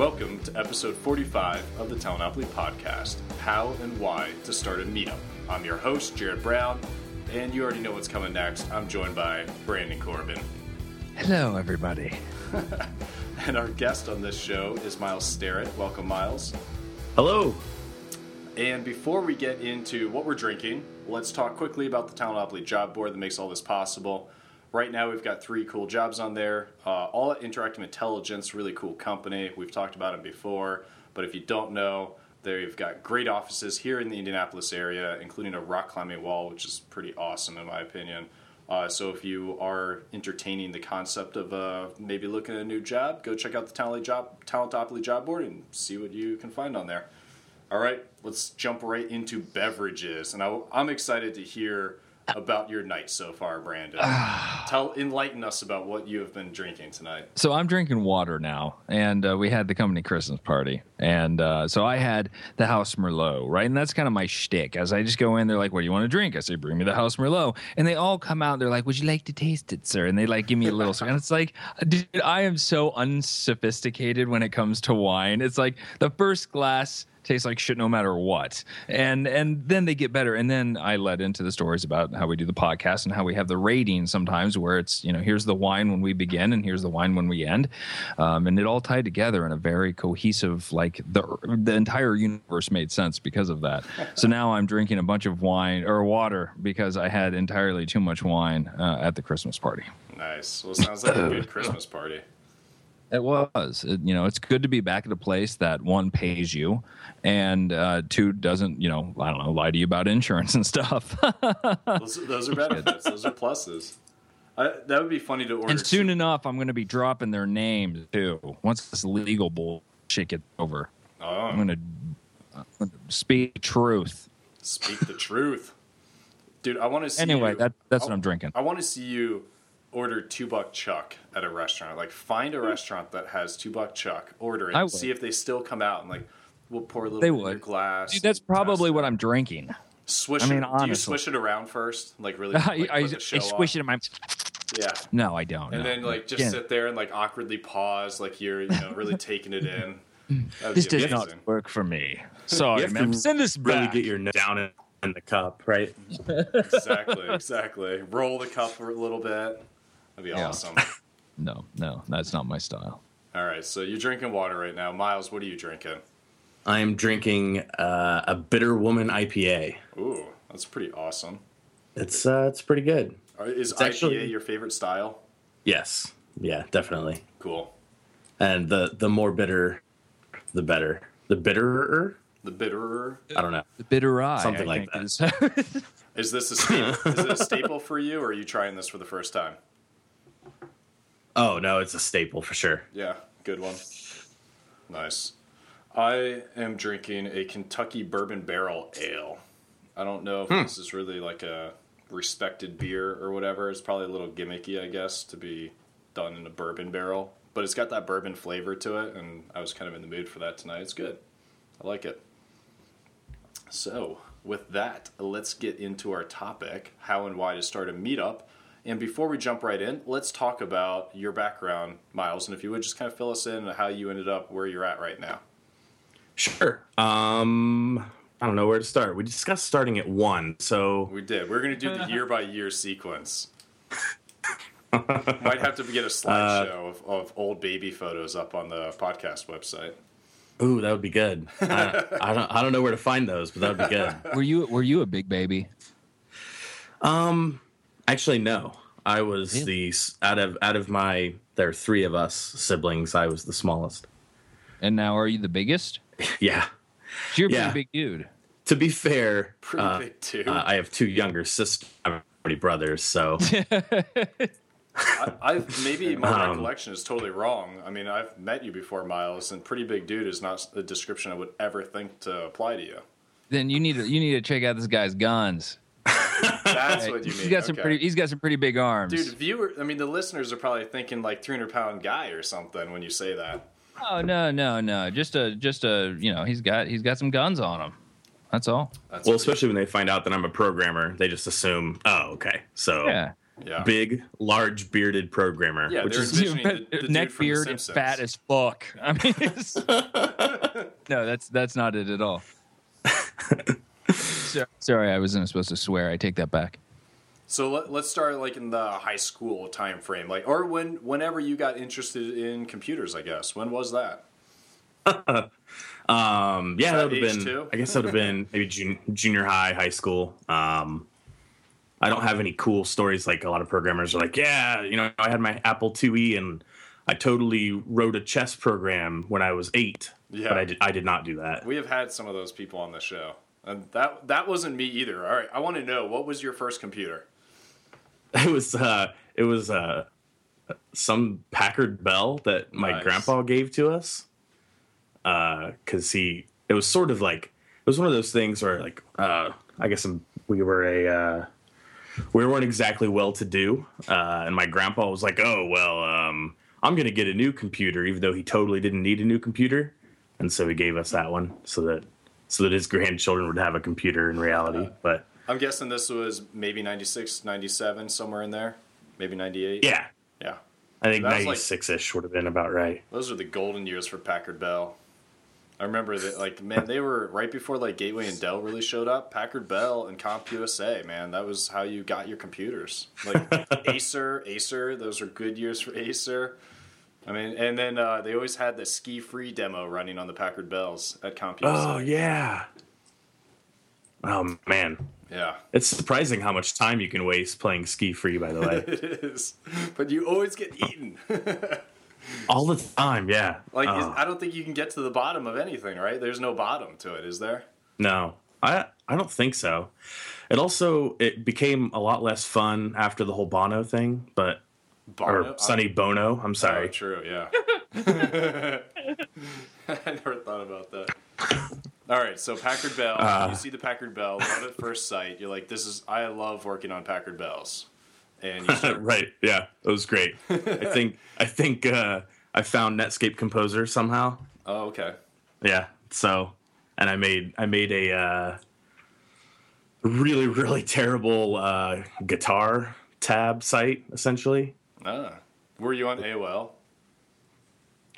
Welcome to episode 45 of the Talentopoly podcast How and Why to Start a Meetup. I'm your host, Jared Brown, and you already know what's coming next. I'm joined by Brandon Corbin. Hello, everybody. and our guest on this show is Miles Sterrett. Welcome, Miles. Hello. And before we get into what we're drinking, let's talk quickly about the Talentopoly job board that makes all this possible. Right now, we've got three cool jobs on there. Uh, all at Interactive Intelligence, really cool company. We've talked about them before, but if you don't know, they've got great offices here in the Indianapolis area, including a rock climbing wall, which is pretty awesome in my opinion. Uh, so if you are entertaining the concept of uh, maybe looking at a new job, go check out the Talent job, Talentopoly job board and see what you can find on there. All right, let's jump right into beverages, and I, I'm excited to hear about your night so far, Brandon. Tell, enlighten us about what you have been drinking tonight. So I'm drinking water now, and uh, we had the company Christmas party, and uh, so I had the House Merlot, right? And that's kind of my shtick. As I just go in, they're like, "What do you want to drink?" I say, "Bring me the House Merlot," and they all come out. They're like, "Would you like to taste it, sir?" And they like give me a little. and it's like, dude, I am so unsophisticated when it comes to wine. It's like the first glass tastes like shit no matter what. And and then they get better. And then I led into the stories about how we do the podcast and how we have the rating sometimes where it's you know here's the wine when we begin and here's the wine when we end, um, and it all tied together in a very cohesive like the the entire universe made sense because of that. so now I'm drinking a bunch of wine or water because I had entirely too much wine uh, at the Christmas party. Nice. Well, sounds like a good Christmas party. It was. It, you know, it's good to be back at a place that one pays you, and uh, two doesn't. You know, I don't know, lie to you about insurance and stuff. those, those, are benefits. those are pluses. I, that would be funny to order. And soon too. enough, I'm going to be dropping their names too. Once this legal bullshit gets over, oh. I'm going to speak truth. Speak the truth, dude. I want to see. Anyway, you, that, that's I, what I'm drinking. I want to see you order two buck chuck at a restaurant. Like find a hmm. restaurant that has two buck chuck, order it, see if they still come out and like we'll pour a little they bit would. glass. Dude, that's probably what I'm drinking. Swish I mean, it. Honestly. Do you swish it around first? Like really? Like, I, I, I swish it in my. Yeah. No, I don't. And no. then like just sit there and like awkwardly pause, like you're you know really taking it in. This does amazing. not work for me. Sorry, man. Send this really back. get your nose down in, in the cup, right? exactly, exactly. Roll the cup for a little bit. That'd be yeah. awesome. no, no, that's not my style. All right, so you're drinking water right now, Miles. What are you drinking? I am drinking uh, a Bitter Woman IPA. Ooh, that's pretty awesome. It's uh, it's pretty good. Is it's IPA actually, your favorite style? Yes. Yeah, definitely. Cool. And the the more bitter, the better. The bitterer. The bitterer. I don't know. The bitter eye. Something I like that. Is. is this a staple, is it a staple for you, or are you trying this for the first time? Oh no, it's a staple for sure. Yeah, good one. Nice. I am drinking a Kentucky Bourbon Barrel Ale. I don't know if hmm. this is really like a respected beer or whatever. It's probably a little gimmicky, I guess, to be done in a bourbon barrel. But it's got that bourbon flavor to it, and I was kind of in the mood for that tonight. It's good. I like it. So, with that, let's get into our topic how and why to start a meetup. And before we jump right in, let's talk about your background, Miles, and if you would just kind of fill us in on how you ended up where you're at right now. Sure. Um, I don't know where to start. We discussed starting at one, so we did. We're going to do the year by year sequence. Might have to get a slideshow uh, of, of, old baby photos up on the podcast website. Ooh, that would be good. I, I, don't. I don't know where to find those, but that would be good. Were you Were you a big baby? Um, Actually, no. I was yeah. the out of out of my there are three of us siblings. I was the smallest. And now, are you the biggest? yeah, so you're a yeah. pretty big dude. To be fair, pretty uh, big too. Uh, I have two younger sisters, already brothers. So I, have maybe my um, recollection is totally wrong. I mean, I've met you before, Miles, and pretty big dude is not a description I would ever think to apply to you. Then you need to you need to check out this guy's guns. That's what you mean. He's got some pretty. He's got some pretty big arms, dude. Viewer, I mean, the listeners are probably thinking like 300 pound guy or something when you say that. Oh no, no, no! Just a, just a, you know, he's got, he's got some guns on him. That's all. That's well, especially when they find out that I'm a programmer, they just assume, oh, okay, so yeah. Yeah. big, large, bearded programmer. Yeah, which they're is the- the neck beard and Simpsons. fat as fuck. I mean, no, that's that's not it at all. So- Sorry, I wasn't supposed to swear. I take that back. So let, let's start like in the high school time frame, like or when whenever you got interested in computers. I guess when was that? Um, yeah, that that would have been. too? I guess that would have been maybe jun- junior high, high school. Um, I don't have any cool stories like a lot of programmers are like, yeah, you know, I had my Apple IIe and I totally wrote a chess program when I was eight. Yeah. but I did. I did not do that. We have had some of those people on the show, and that that wasn't me either. All right, I want to know what was your first computer? It was. Uh, it was uh, some Packard Bell that my Nice. grandpa gave to us. Because he, it was sort of like it was one of those things where like uh, I guess we were a. Uh, we weren't exactly well to do, uh, and my grandpa was like, "Oh well, um, I'm gonna get a new computer," even though he totally didn't need a new computer, and so he gave us that one so that so that his grandchildren would have a computer in reality. Uh, but I'm guessing this was maybe 96, 97, somewhere in there, maybe 98. yeah, yeah. I think That was like- 96 ish would have been about right. Those are the golden years for Packard Bell. I remember that, like, man, they were right before like Gateway and Dell really showed up. Packard Bell and CompUSA, man, that was how you got your computers. Like Acer, Acer, those were good years for Acer. I mean, and then uh, they always had the SkiFree demo running on the Packard Bells at CompUSA. Oh yeah. Oh man, yeah, it's surprising how much time you can waste playing SkiFree. By the way, it is. But you always get eaten. all the time. Yeah. like, is, Oh, I don't think you can get to the bottom of anything, right? There's no bottom to it, is there? no, I I don't think so. It also it became a lot less fun after the whole Bono thing, but Bono? or Sonny Bono. I'm Oh, sorry. true, yeah. I never thought about that. All right, so Packard Bell. Uh. you see the Packard Bell, love at first sight. You're like, this is, I love working on Packard Bells. And you start, right. Yeah, it was great. I think I think uh, I found Netscape Composer somehow. oh, okay. Yeah. So, and I made I made a uh, really really terrible uh, guitar tab site essentially. Ah. Were you on AOL?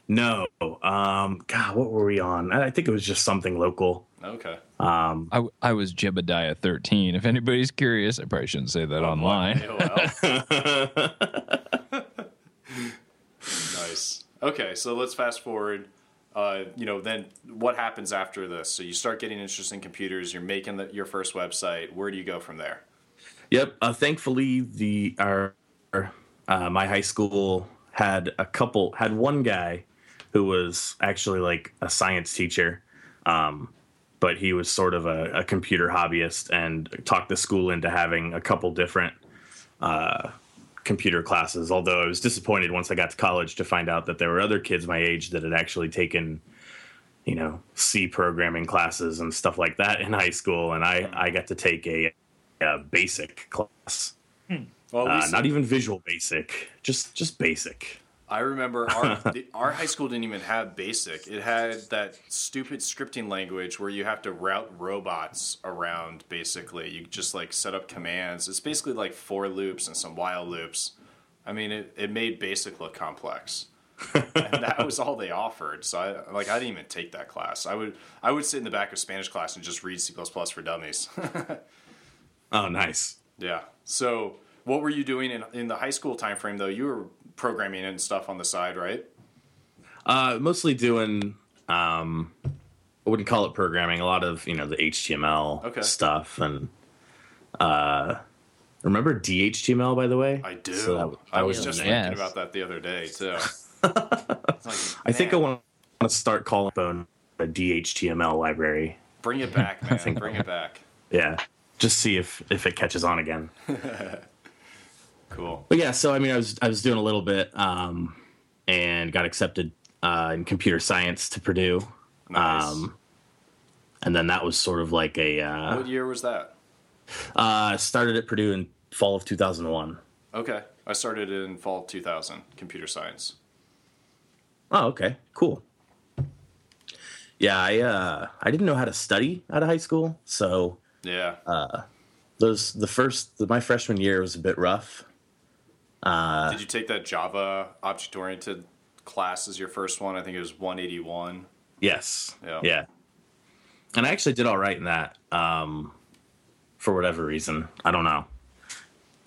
No, um, God, what were we on? I I think it was just something local. Okay. Um, I, I was Jebediah 13. If anybody's curious, I probably shouldn't say that online. AOL. nice. Okay, so let's fast forward. Uh, you know, then what happens after this? So you start getting interested in computers. You're making the, your first website. Where do you go from there? Yep. Uh, thankfully, the our uh, my high school had a couple had one guy who was actually like a science teacher, um, but he was sort of a, a computer hobbyist and talked the school into having a couple different uh, computer classes. Although I was disappointed once I got to college to find out that there were other kids my age that had actually taken you know C programming classes and stuff like that in high school, and I I got to take a, a basic class, Well, uh, not even Visual Basic, just just basic. I remember our the, our high school didn't even have basic. It had that stupid scripting language where you have to route robots around. Basically, you just like set up commands. It's basically like for loops and some while loops. I mean, it, it made basic look complex, and that was all they offered. So I like I didn't even take that class. I would I would sit in the back of Spanish class and just read C for Dummies. Oh, nice. Yeah. So, what were you doing in in the high school time frame though? You were programming and stuff on the side, right? Uh, mostly doing um, I wouldn't call it programming. A lot of you know the HTML Okay. stuff and uh, remember DHTML by the way. I do. So that- I that was was just in there. thinking about that the other day too. Like, I think I want to start calling Bone a DHTML library. bring it back, man. bring it back. Yeah, just see if if it catches on again. Cool. But yeah, so I mean, I was I was doing a little bit, um, and got accepted uh, in computer science to Purdue, Nice. um, and then that was sort of like a uh, what year was that? uh, started at Purdue in fall of two thousand one. Okay, I started in fall 2000, computer science. Oh, okay, cool. Yeah, I uh, I didn't know how to study out of high school, so Yeah. those the first my freshman year was a bit rough. Uh, Did you take that Java object oriented class as your first one? I think it was 181. yes. Yeah. Yeah. And I actually did all right in that. Um, for whatever reason, I don't know.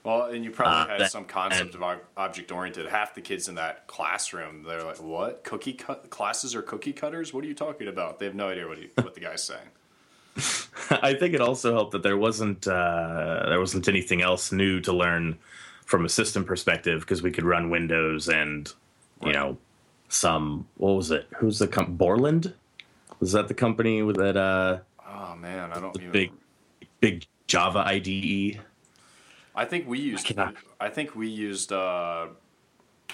Well, and you probably Uh, had that- some concept and- of object oriented. Half the kids in that classroom, they're like, "What cookie cut classes are cookie cutters? What are you talking about?" They have no idea what he, what the guy's saying. I think it also helped that there wasn't uh, there wasn't anything else new to learn from a system perspective because we could run Windows and you Right. know some what was it? Who's the com- Borland? Was that the company with that uh, Oh man, I don't even. big big Java? IDE? I think we used. cannot- I think we used. Uh,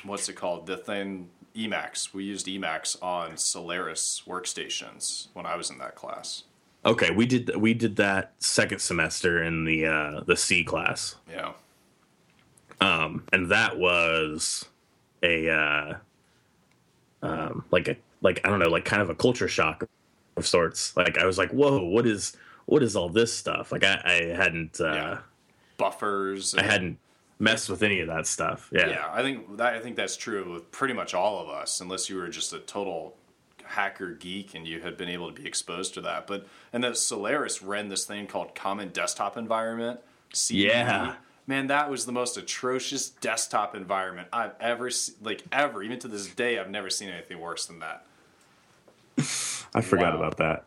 what's it called? The thing Emacs. We used Emacs on Solaris workstations when I was in that class. Okay, we did we did that second semester in the uh, the C class. Yeah. Um, and that was a uh, um, like a like I don't know, like kind of a culture shock of sorts. Like I was like, whoa, what is what is all this stuff? Like I, I hadn't uh, Yeah. Buffers. I hadn't messed with any of that stuff. Yeah. Yeah, I think that I think that's true with pretty much all of us, unless you were just a total hacker geek and you had been able to be exposed to that. But and that Solaris ran this thing called Common Desktop Environment. CDE. Yeah. Man, that was the most atrocious desktop environment I've ever se- like ever. Even to this day, I've never seen anything worse than that. I forgot Wow. about that.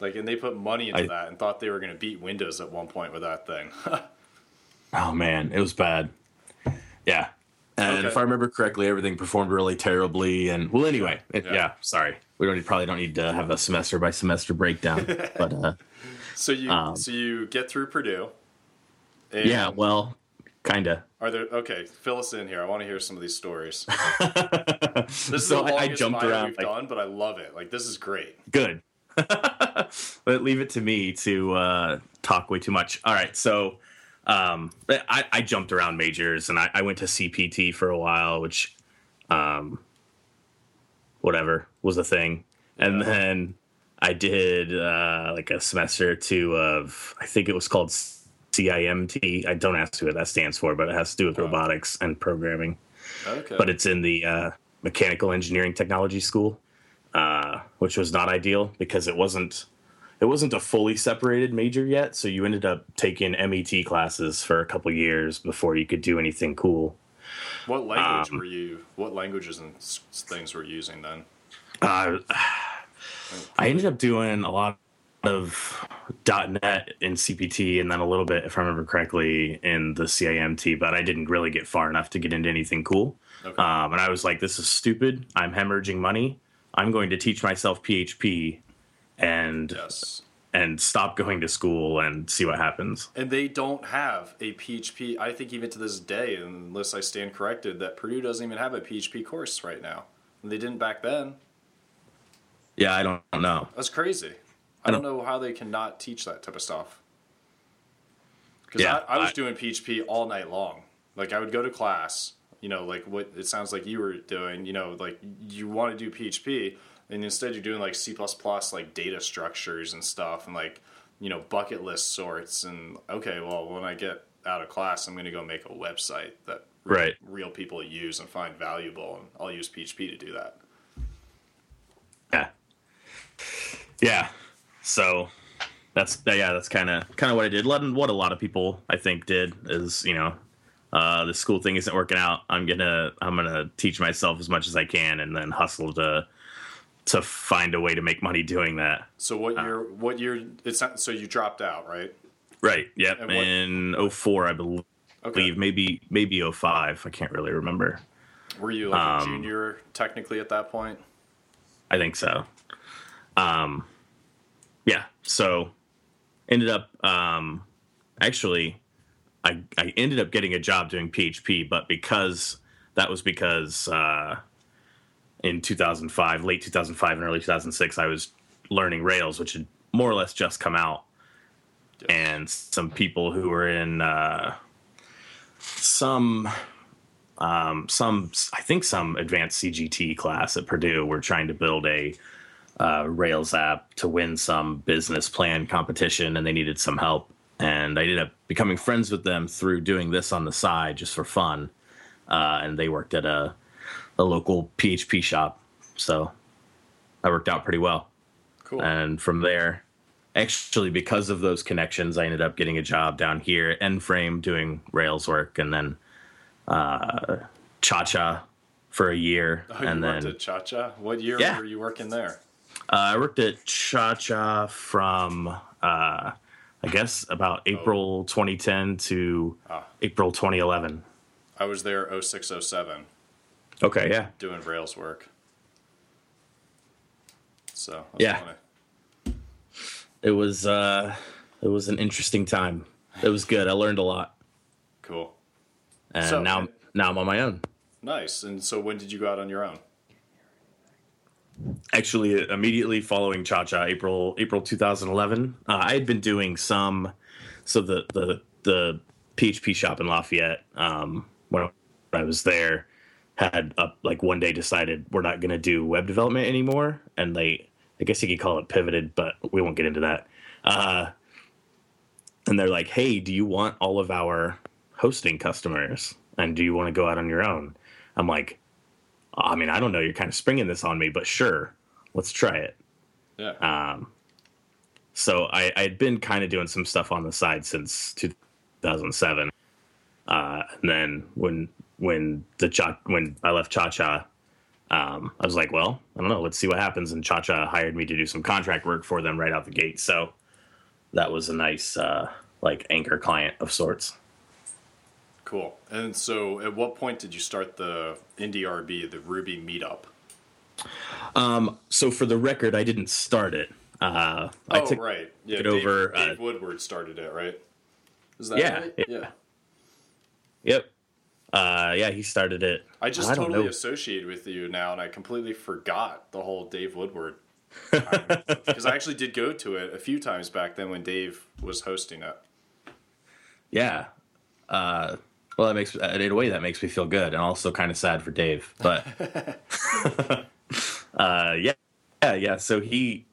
Like, and they put money into I- that and thought they were going to beat Windows at one point with that thing. Oh man, it was bad. Yeah. And Okay. if I remember correctly, everything performed really terribly. And well, anyway, it, Yeah. yeah. Sorry, we don't probably don't need to have a semester by semester breakdown. but uh, so you Um, so you get through Purdue. And yeah, well, kinda. Are there okay? Fill us in here. I want to hear some of these stories. This is so the I, I longest jumped around. we've Like, done, but I love it. Like this is great. good. but leave it to me to uh, talk way too much. All right, so um, I, I jumped around majors and I, I went to CPT for a while, which, um, whatever was a thing, and Yeah. then I did uh, like a semester or two of I think it was called CIMT. I don't ask you what that stands for, but it has to do with Oh. robotics and programming Okay. but it's in the uh, mechanical engineering technology school, uh, which was not ideal because it wasn't it wasn't a fully separated major yet. So you ended up taking MET classes for a couple years before you could do anything cool. what language um, were you? What languages and things were you using then? Uh, I ended up doing a lot of .NET in CPT and then a little bit, if I remember correctly, in the CIMT. But I didn't really get far enough to get into anything cool. Okay. Um, and I was like, this is stupid. I'm hemorrhaging money. I'm going to teach myself PHP and yes. and stop going to school and see what happens. And they don't have a PHP. I think even to this day, unless I stand corrected, that Purdue doesn't even have a PHP course right now. And they didn't back then. Yeah, I don't know. That's crazy. I, don't know how they cannot teach that type of stuff. Because Yeah, I, I was I- doing PHP all night long. Like I would go to class, you know, like what it sounds like you were doing. You know, like you want to do PHP, and instead you're doing like C like data structures and stuff, and like you know bucket list sorts. And okay, well, when I get out of class, I'm going to go make a website that Right. real people use and find valuable, and I'll use PHP to do that. Yeah. Yeah. So that's yeah, that's kind of kind of what I did. What what a lot of people I think did is you know, uh, the school thing isn't working out. I'm gonna I'm gonna teach myself as much as I can and then hustle to to find a way to make money doing that. So what year? What year? It's not, so you dropped out, right? Right. Yep. What- In 04, I believe. Okay. Maybe maybe 05. I can't really remember. Were you like a Um, junior technically at that point? I think so. Um, yeah. So ended up um, actually, I I ended up getting a job doing PHP, but because that was because uh, in 2005, late 2005 and early 2006, I was learning Rails, which had more or less just come out, and some people who were in uh, some um, some I think some advanced CGT class at Purdue were trying to build a uh, Rails app to win some business plan competition, and they needed some help and I ended up becoming friends with them through doing this on the side just for fun. Uh, and they worked at a a local PHP shop, so that worked out pretty well. Cool. And from there, actually, because of those connections, I ended up getting a job down here at Endframe doing Rails work, and then uh, ChaCha for a year, Oh, and then ChaCha. What year Yeah. were you working there? Uh, I worked at ChaCha from uh, I guess about April 2010 to Ah. April 2011. I was there 0607 Okay, yeah, doing Rails work. So that's Yeah. funny. it was uh, it was an interesting time. It was good. I learned a lot, cool, and So- now now I'm on my own. nice. And so when did you go out on your own? Actually immediately following ChaCha, April April 2011. Uh, I had been doing some, so the the the PHP shop in Lafayette um, when I was there had like one day decided we're not going to do web development anymore, and they I guess you could call it pivoted, but we won't get into that. Uh, and they're like, "Hey, do you want all of our hosting customers, and do you want to go out on your own?" I'm like, I mean, I don't know. You're kind of springing this on me, but sure, let's try it. Yeah. Um, so I, I had been kind of doing some stuff on the side since 2007, uh, and then when when the cha when I left ChaCha, um, I was like, well, I don't know. Let's see what happens. And ChaCha hired me to do some contract work for them right out the gate. So that was a nice uh, like anchor client of sorts. Cool. And so, at what point did you start the IndyRB, the Ruby meetup? So for the record, I didn't start it. Uh, I oh, took right. Yeah. it Dave, over, uh, Woodward started it, right? Is that Yeah, right? yeah. Yeah. Yep. Uh, yeah, he started it. I just I totally know. associate with you now, and I completely forgot the whole Dave Woodward. Because I actually did go to it a few times back then when Dave was hosting it. Yeah. Uh, well, that makes uh, in a way that makes me feel good, and also kind of sad for Dave. But uh, yeah, yeah, yeah. So he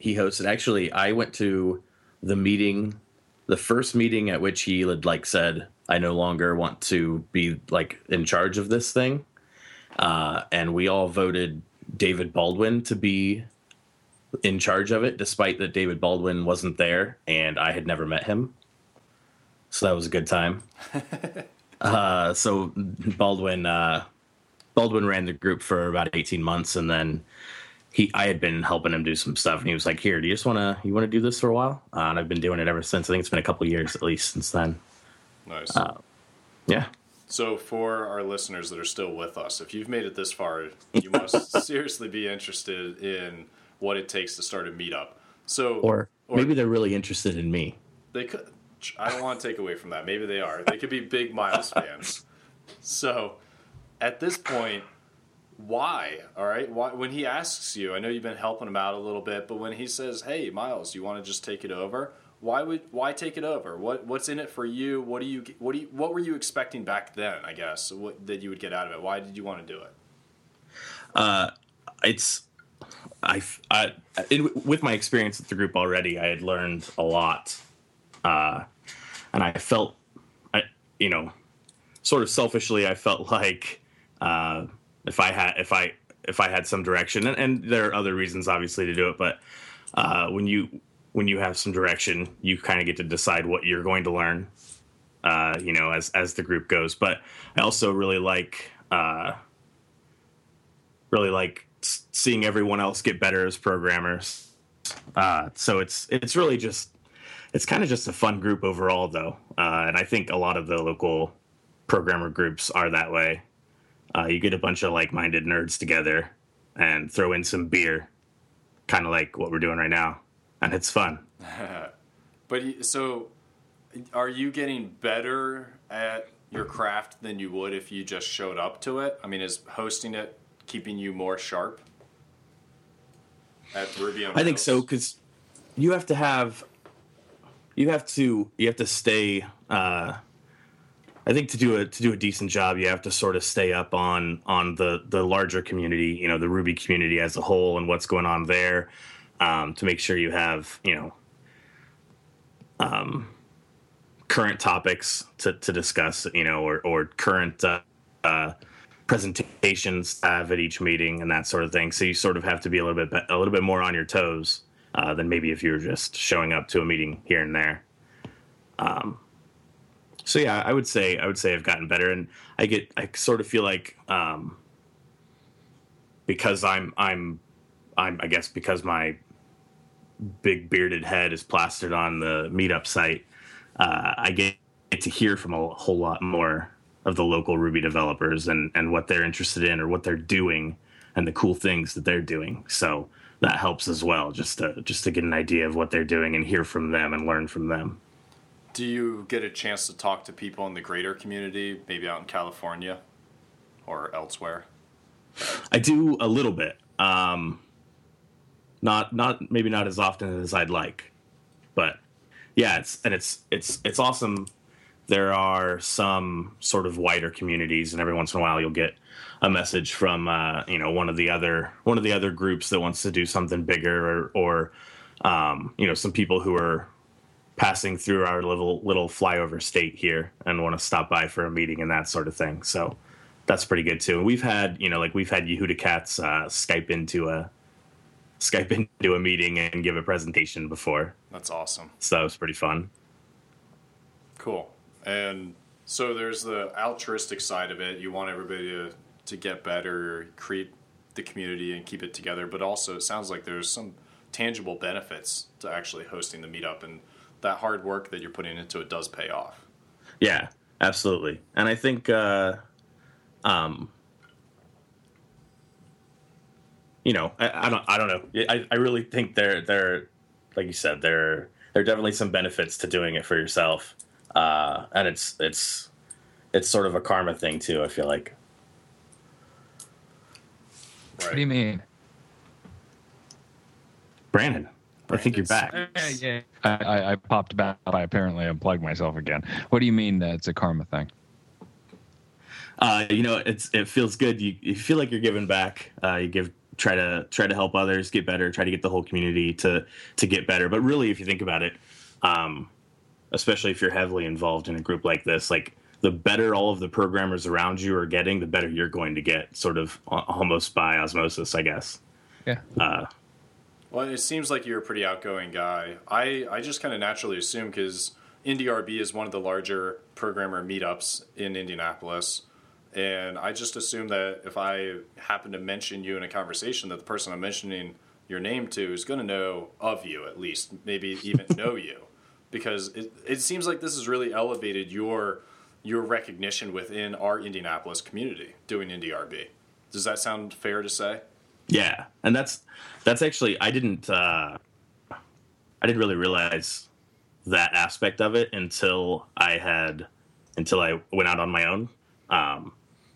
he hosted. Actually, I went to the meeting, the first meeting at which he had like said, "I no longer want to be like in charge of this thing," uh, and we all voted David Baldwin to be in charge of it, despite that David Baldwin wasn't there and I had never met him. So that was a good time. uh, so Baldwin uh, Baldwin ran the group for about eighteen months, and then he I had been helping him do some stuff, and he was like, "Here, do you just want to you want to do this for a while?" Uh, and I've been doing it ever since. I think it's been a couple years at least since then. Nice. Yeah. so, for our listeners that are still with us, if you've made it this far, you must seriously be interested in what it takes to start a meetup. So, Or, maybe they're really interested in me. they could. I don't want to take away from that. Maybe they are. They could be big Miles fans. So, at this point, why? All right. Why? When he asks you, I know you've been helping him out a little bit, but when he says, "Hey, Miles, you want to just take it over?" Why would? Why take it over? What? What's in it for you? What do you? What do you? What were you expecting back then? I guess what that you would get out of it. Why did you want to do it? Uh, it's I, I with my experience with the group already, I had learned a lot, uh, and I felt, I you know, sort of selfishly, I felt like uh, if I had if I if I had some direction, and, and there are other reasons obviously to do it, but uh, when you when you have some direction, you kind of get to decide what you're going to learn, uh, you know, as as the group goes. But I also really like. Uh, really like seeing everyone else get better as programmers. Uh, so it's it's really just it's kind of just a fun group overall, though, uh, and I think a lot of the local programmer groups are that way. Uh, you get a bunch of like-minded nerds together and throw in some beer, kind of like what we're doing right now, and it's fun. But so, are you getting better at your craft than you would if you just showed up to it? I mean, is hosting it keeping you more sharp at Ruby on I think so because you have to have you have to you have to stay. Uh, I think to do a to do a decent job, you have to sort of stay up on on the the larger community, you know, the Ruby community as a whole, and what's going on there, um, to make sure you have you know. Um, current topics to, to discuss, you know, or, or current uh, uh, presentations to have at each meeting and that sort of thing. So you sort of have to be a little bit a little bit more on your toes uh, than maybe if you were just showing up to a meeting here and there. Um, so yeah, I would say I would say I've gotten better, and I get I sort of feel like um, because I'm I'm I'm I guess because my big bearded head is plastered on the meetup site, uh, I get to hear from a whole lot more of the local Ruby developers and and what they're interested in or what they're doing and the cool things that they're doing. So that helps as well, just to just to get an idea of what they're doing and hear from them and learn from them. Do you get a chance to talk to people in the greater community, maybe out in California or elsewhere? I do a little bit. Um, not not maybe not as often as I'd like, but yeah, it's and it's it's it's awesome. There are some sort of wider communities, and every once in a while you'll get a message from uh, you know one of the other one of the other groups that wants to do something bigger, or, or um, you know some people who are passing through our little little flyover state here and want to stop by for a meeting and that sort of thing. So that's pretty good too. And we've had you know like we've had Yehuda Katz uh, Skype into a Skype into a meeting and give a presentation before. That's awesome. So that was pretty fun. Cool. And so there's the altruistic side of it. You want everybody to, to get better, create the community and keep it together. But also, it sounds like there's some tangible benefits to actually hosting the meetup, and that hard work that you're putting into it does pay off. Yeah, absolutely. And I think, uh, um, you know, I, I, don't, I don't know. I, I really think there, there, like you said, there, there are definitely some benefits to doing it for yourself, uh, and it's, it's, it's sort of a karma thing too. I feel like. Right. What do you mean, Brandon? I think you're back. yeah, I, I, popped back. I apparently unplugged myself again. What do you mean that it's a karma thing? Uh, you know, it's it feels good. You, you feel like you're giving back. Uh, you give try to try to help others get better. Try to get the whole community to to get better. But really, if you think about it, um, especially if you're heavily involved in a group like this, like the better all of the programmers around you are getting, the better you're going to get. Sort of almost by osmosis, I guess. Yeah. Uh, well, it seems like you're a pretty outgoing guy. I, I just kind of naturally assume because IndyRB is one of the larger programmer meetups in Indianapolis. And I just assume that if I happen to mention you in a conversation, that the person I'm mentioning your name to is going to know of you at least, maybe even know you, because it, it seems like this has really elevated your your recognition within our Indianapolis community doing IndyRB. Does that sound fair to say? Yeah, and that's that's actually I didn't uh, I didn't really realize that aspect of it until I had until I went out on my own, um,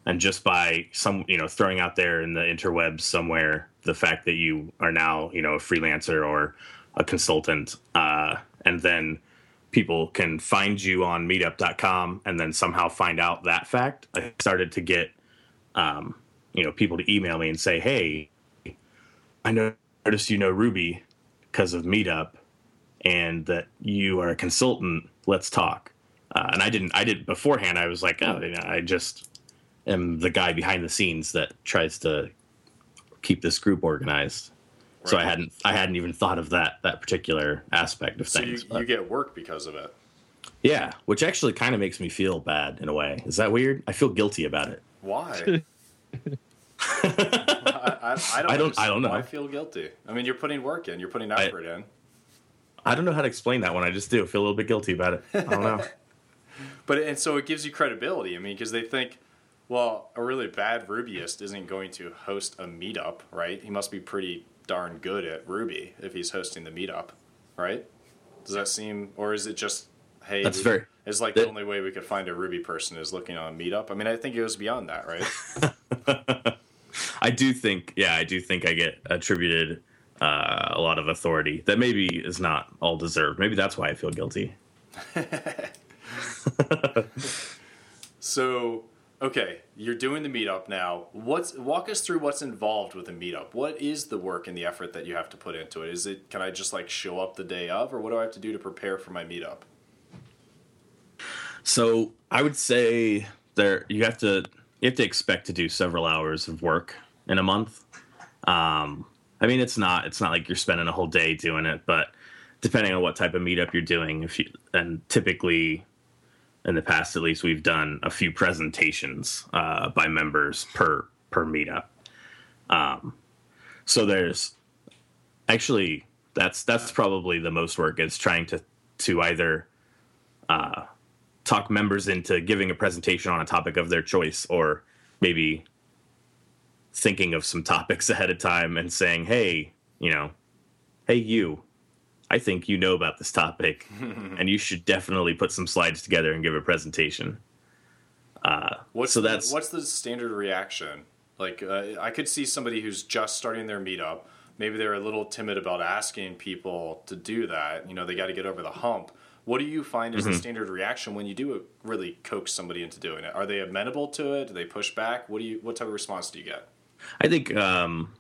and just by some you know throwing out there in the interwebs somewhere the fact that you are now you know a freelancer or a consultant, uh, and then people can find you on meetup.com and then somehow find out that fact. I started to get um, you know people to email me and say, hey I noticed you know Ruby because of Meetup, and that you are a consultant. Let's talk. Uh, and I didn't. I did beforehand. I was like, oh, I just am the guy behind the scenes that tries to keep this group organized. Right. So I hadn't. I hadn't even thought of that that particular aspect of so things. You, you get work because of it. Yeah, which actually kind of makes me feel bad in a way. Is that weird? I feel guilty about it. Why? I, I, I, don't. I don't. I don't know. I feel guilty. I mean, you're putting work in. You're putting effort in. I don't know how to explain that one. I just do feel a little bit guilty about it. I don't know. but and so it gives you credibility. I mean, because they think, well, a really bad Rubyist isn't going to host a meetup, right? He must be pretty darn good at Ruby if he's hosting the meetup, right? Does that seem, or is it just, hey, that's very. It's like that, the only way we could find a Ruby person is looking on a meetup. I mean, I think it goes beyond that, right? I do think, yeah, I do think I get attributed uh, a lot of authority that maybe is not all deserved. Maybe that's why I feel guilty. so, okay, you're doing the meetup now. What's walk us through what's involved with a meetup? What is the work and the effort that you have to put into it? Is it can I just like show up the day of, or what do I have to do to prepare for my meetup? So I would say there you have to you have to expect to do several hours of work in a month. Um, I mean, it's not it's not like you're spending a whole day doing it, but depending on what type of meetup you're doing, if you and typically in the past at least we've done a few presentations uh, by members per per meetup. Um, so there's actually that's that's probably the most work is trying to to either uh, talk members into giving a presentation on a topic of their choice or maybe thinking of some topics ahead of time and saying hey you know hey you i think you know about this topic and you should definitely put some slides together and give a presentation uh, What's so the, that's what's the standard reaction? Like, uh, I could see somebody who's just starting their meetup. Maybe they're a little timid about asking people to do that. You know, they got to get over the hump. What do you find is the standard reaction when you do really coax somebody into doing it? Are they amenable to it? Do they push back? What do you? What type of response do you get? I think um,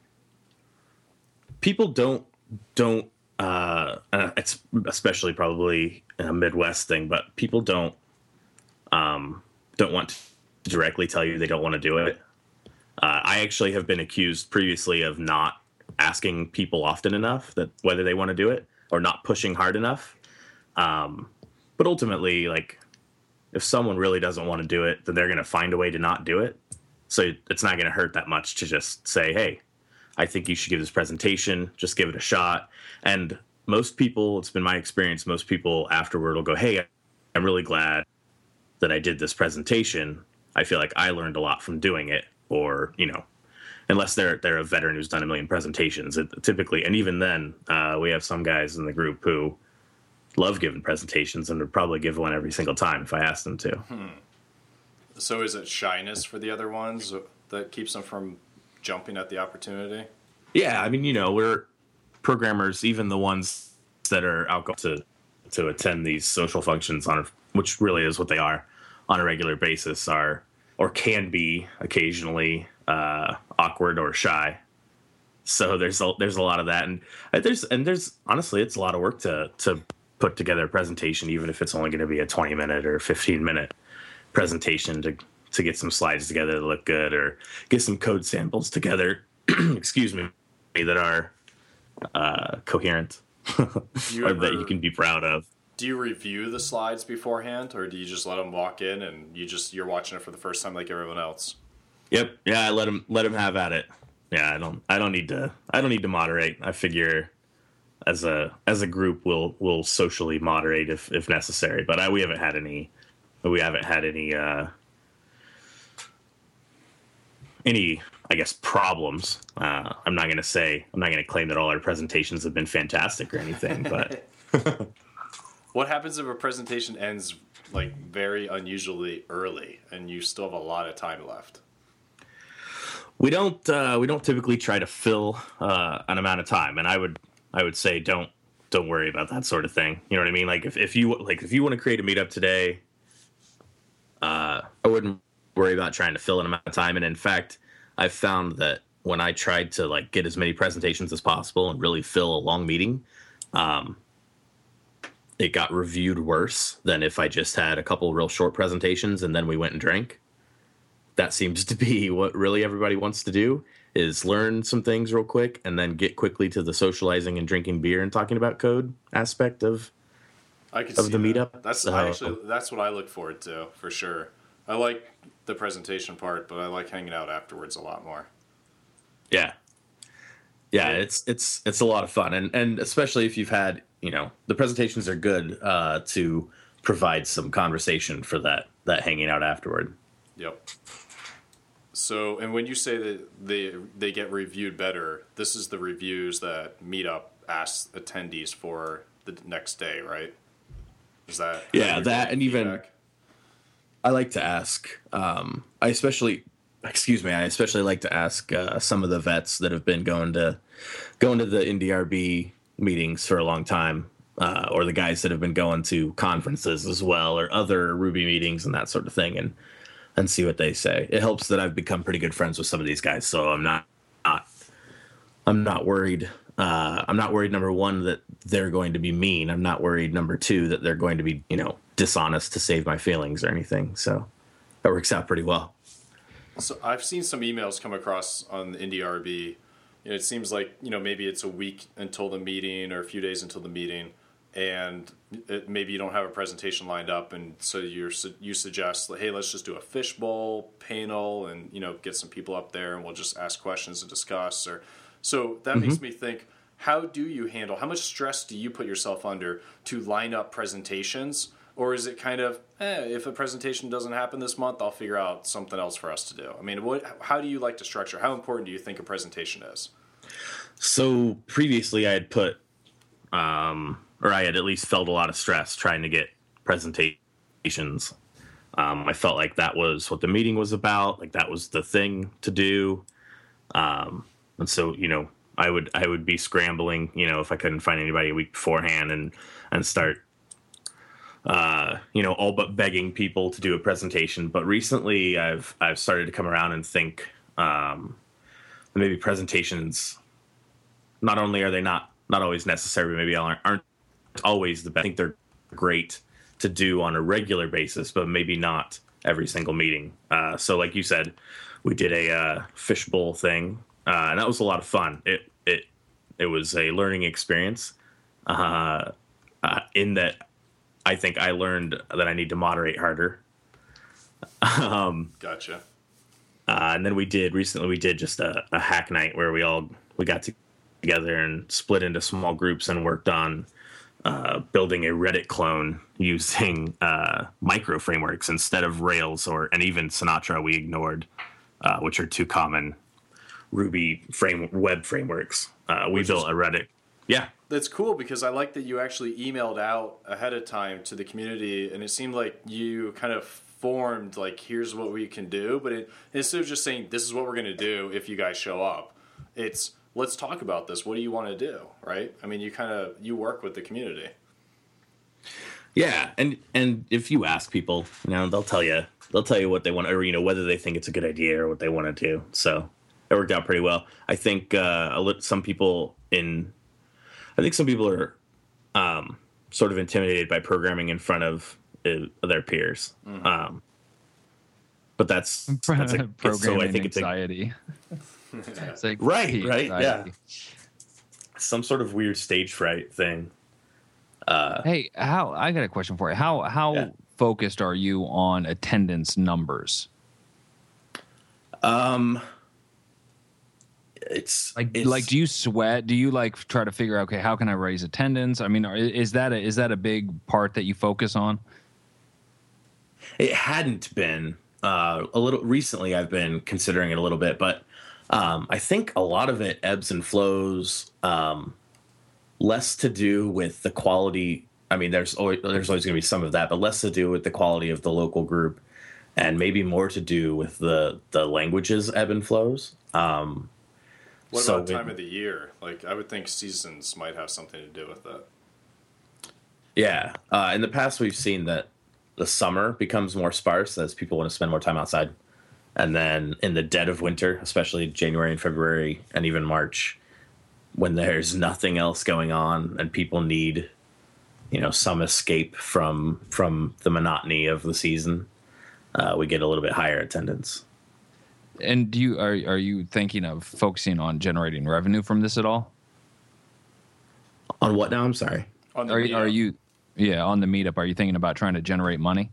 people don't don't uh, it's especially probably a Midwest thing, but people don't um, don't want to directly tell you they don't want to do it. Uh, I actually have been accused previously of not asking people often enough that whether they want to do it or not pushing hard enough. Um, but ultimately, like if someone really doesn't want to do it, then they're going to find a way to not do it. So it's not going to hurt that much to just say, "Hey, I think you should give this presentation. Just give it a shot." And most people, it's been my experience, most people afterward will go, "Hey, I'm really glad that I did this presentation. I feel like I learned a lot from doing it." Or you know, unless they're they're a veteran who's done a million presentations, it, typically, and even then, uh, we have some guys in the group who love giving presentations and would probably give one every single time if I asked them to. So, is it shyness for the other ones that keeps them from jumping at the opportunity? Yeah, I mean, you know, we're programmers, even the ones that are outgoing to to attend these social functions on, a, which really is what they are, on a regular basis, are or can be occasionally uh, awkward or shy. So there's a, there's a lot of that, and uh, there's and there's honestly, it's a lot of work to to put together a presentation, even if it's only going to be a 20 minute or 15 minute presentation to to get some slides together that look good or get some code samples together. excuse me, that are uh, coherent or that you can be proud of. Do you review the slides beforehand, or do you just let them walk in and you just you're watching it for the first time like everyone else? Yep. Yeah, I let him let him have at it. Yeah, I don't I don't need to I don't need to moderate. I figure as a as a group we'll we'll socially moderate if if necessary. But I, we haven't had any we haven't had any uh any I guess problems. Uh, I'm not gonna say I'm not gonna claim that all our presentations have been fantastic or anything, but What happens if a presentation ends like very unusually early and you still have a lot of time left? we don't uh, we don't typically try to fill uh, an amount of time and i would i would say don't don't worry about that sort of thing you know what i mean like if, if you like if you want to create a meetup today uh, i wouldn't worry about trying to fill an amount of time and in fact i've found that when i tried to like get as many presentations as possible and really fill a long meeting um, it got reviewed worse than if i just had a couple real short presentations and then we went and drank that seems to be what really everybody wants to do is learn some things real quick and then get quickly to the socializing and drinking beer and talking about code aspect of I could Of the that. meetup? That's I actually that's what I look forward to for sure. I like the presentation part, but I like hanging out afterwards a lot more. yeah yeah it's it's it's a lot of fun and and especially if you've had you know the presentations are good uh to provide some conversation for that that hanging out afterward Yep. So, and when you say that they they get reviewed better, this is the reviews that Meetup asks attendees for the next day, right? Is that Yeah, that and even- feedback? I like to ask. Um, I especially, excuse me, I especially like to ask uh, some of the vets that have been going to going to the IndyRB meetings for a long time, uh, or the guys that have been going to conferences as well, or other Ruby meetings and that sort of thing, and and see what they say. It helps that I've become pretty good friends with some of these guys, so I'm not not I'm not worried. Uh, I'm not worried. Number one, that they're going to be mean. I'm not worried. Number two, that they're going to be, you know, dishonest to save my feelings or anything. So that works out pretty well. So I've seen some emails come across on the IndyRB. You know, it seems like you know maybe it's a week until the meeting or a few days until the meeting, and it, maybe you don't have a presentation lined up, and so you you suggest, hey, let's just do a fishbowl panel, and you know, get some people up there, and we'll just ask questions and discuss. Or so that mm-hmm. makes me think. How do you handle? How much stress do you put yourself under to line up presentations? or is it kind of eh, if a presentation doesn't happen this month i'll figure out something else for us to do i mean what how do you like to structure how important do you think a presentation is so previously i had put um, or i had at least felt a lot of stress trying to get presentations um, i felt like that was what the meeting was about like that was the thing to do um, and so you know i would i would be scrambling you know if i couldn't find anybody a week beforehand and and start uh, you know, all but begging people to do a presentation. But recently, I've I've started to come around and think um, maybe presentations. Not only are they not not always necessary, but maybe aren't, aren't always the best. I think they're great to do on a regular basis, but maybe not every single meeting. Uh, so, like you said, we did a uh, fishbowl thing, uh, and that was a lot of fun. It it it was a learning experience. Uh, uh, in that I think I learned that I need to moderate harder. um, gotcha. Uh, and then we did recently. We did just a, a, hack night where we all we got together and split into small groups and worked on uh, building a Reddit clone using uh, micro frameworks instead of Rails or and even Sinatra. We ignored, uh, which are too common Ruby frame web frameworks. Uh, we which built is, a Reddit. Yeah, that's cool because I like that you actually emailed out ahead of time to the community, and it seemed like you kind of formed like, "Here's what we can do," but it, instead of just saying, "This is what we're going to do if you guys show up," it's let's talk about this. What do you want to do? Right? I mean, you kind of you work with the community. Yeah, and and if you ask people, you know, they'll tell you they'll tell you what they want, or you know, whether they think it's a good idea or what they want to do. So it worked out pretty well. I think uh, some people in I think some people are um, sort of intimidated by programming in front of uh, their peers. Mm-hmm. Um, but that's, that's a, programming so I think anxiety. It's like right, right, anxiety. yeah. Some sort of weird stage fright thing. Uh, hey, how I got a question for you. How how yeah. focused are you on attendance numbers? Um, it's like it's, like do you sweat? Do you like try to figure out okay how can i raise attendance? I mean is that a, is that a big part that you focus on? It hadn't been uh, a little recently i've been considering it a little bit but um, i think a lot of it ebbs and flows um, less to do with the quality i mean there's always there's always going to be some of that but less to do with the quality of the local group and maybe more to do with the the languages ebb and flows. Um, what so about time of the year? Like, I would think seasons might have something to do with that. Yeah, uh, in the past we've seen that the summer becomes more sparse as people want to spend more time outside, and then in the dead of winter, especially January and February and even March, when there's nothing else going on and people need, you know, some escape from from the monotony of the season, uh, we get a little bit higher attendance. And do you are are you thinking of focusing on generating revenue from this at all? On what now? I'm sorry. On are, are you yeah on the meetup? Are you thinking about trying to generate money?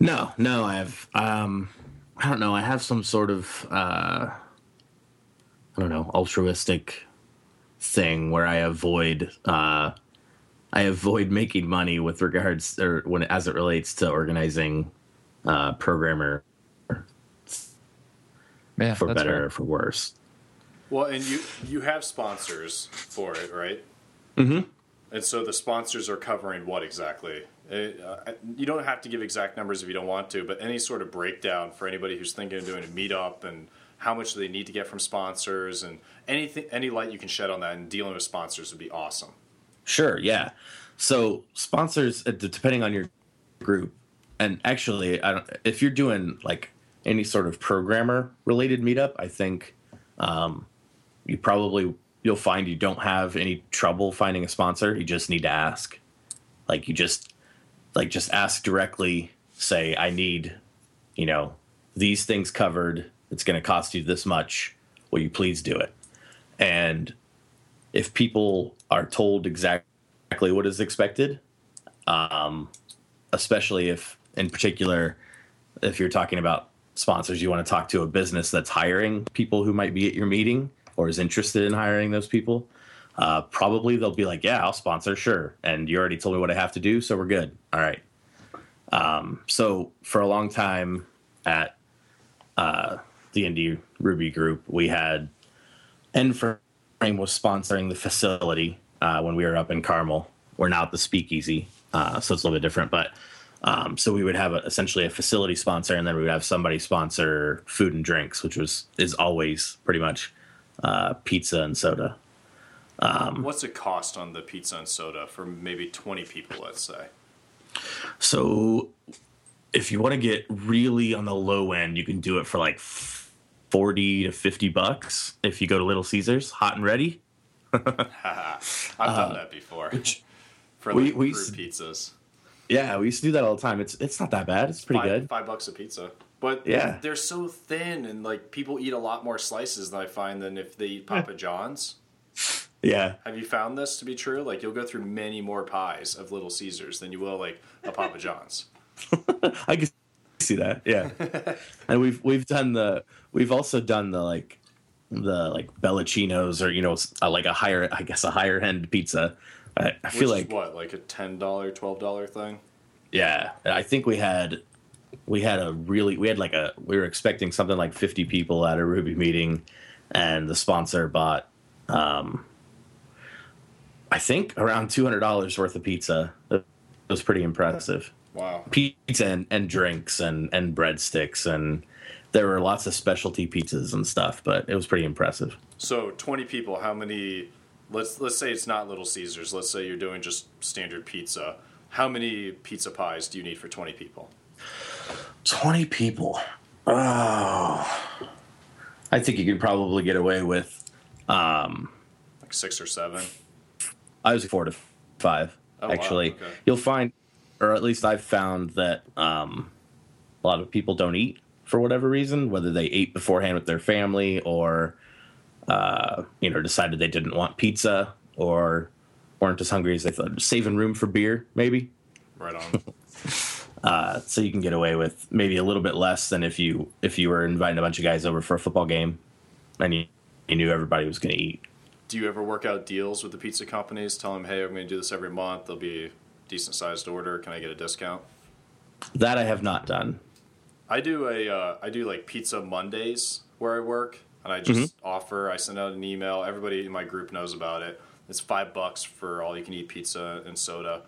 No, no. I have um, I don't know. I have some sort of uh, I don't know altruistic thing where I avoid uh, I avoid making money with regards or when as it relates to organizing uh, programmer yeah, for better fair. or for worse. Well, and you you have sponsors for it, right? Mm-hmm. And so the sponsors are covering what exactly? It, uh, you don't have to give exact numbers if you don't want to, but any sort of breakdown for anybody who's thinking of doing a meetup and how much they need to get from sponsors and anything, any light you can shed on that and dealing with sponsors would be awesome. Sure, yeah. So sponsors, uh, depending on your group, and actually, I don't, if you're doing like any sort of programmer related meetup, I think um, you probably you'll find you don't have any trouble finding a sponsor. You just need to ask. Like you just like just ask directly. Say, I need, you know, these things covered. It's going to cost you this much. Will you please do it? And if people are told exactly what is expected, um, especially if, in particular, if you're talking about sponsors, you want to talk to a business that's hiring people who might be at your meeting or is interested in hiring those people. Uh, probably they'll be like, "Yeah, I'll sponsor, sure." And you already told me what I have to do, so we're good. All right. Um, so for a long time at uh, the Indy Ruby Group, we had Frame was sponsoring the facility uh, when we were up in Carmel. We're now at the Speakeasy, uh, so it's a little bit different. But um, so we would have a, essentially a facility sponsor, and then we would have somebody sponsor food and drinks, which was is always pretty much uh, pizza and soda. Um, What's the cost on the pizza and soda for maybe twenty people? Let's say. So, if you want to get really on the low end, you can do it for like forty to fifty bucks. If you go to Little Caesars, hot and ready. I've done that before. for like we, we pizzas. Yeah, we used to do that all the time. It's it's not that bad. It's pretty five, good. Five bucks a pizza. But yeah, they're so thin, and like people eat a lot more slices than I find than if they eat Papa John's. Yeah. Have you found this to be true? Like you'll go through many more pies of Little Caesars than you will like a Papa John's. I can see that. Yeah. and we've we've done the we've also done the like the like Bellacinos or you know uh, like a higher I guess a higher end pizza. I, I feel like what like a ten dollar twelve dollar thing. Yeah, I think we had we had a really we had like a we were expecting something like 50 people at a ruby meeting and the sponsor bought um i think around $200 worth of pizza. It was pretty impressive. Wow. Pizza and, and drinks and and breadsticks and there were lots of specialty pizzas and stuff but it was pretty impressive. So 20 people how many let's let's say it's not little caesars let's say you're doing just standard pizza how many pizza pies do you need for 20 people 20 people. Oh. I think you could probably get away with um, like six or seven. I was four to five, oh, actually. Wow. Okay. You'll find, or at least I've found that um, a lot of people don't eat for whatever reason, whether they ate beforehand with their family or, uh, you know, decided they didn't want pizza or weren't as hungry as they thought. Saving room for beer, maybe. Right on. Uh, so you can get away with maybe a little bit less than if you if you were inviting a bunch of guys over for a football game, and you, you knew everybody was going to eat. Do you ever work out deals with the pizza companies? Tell them, hey, I'm going to do this every month. There'll be a decent sized order. Can I get a discount? That I have not done. I do a uh, I do like pizza Mondays where I work, and I just mm-hmm. offer. I send out an email. Everybody in my group knows about it. It's five bucks for all you can eat pizza and soda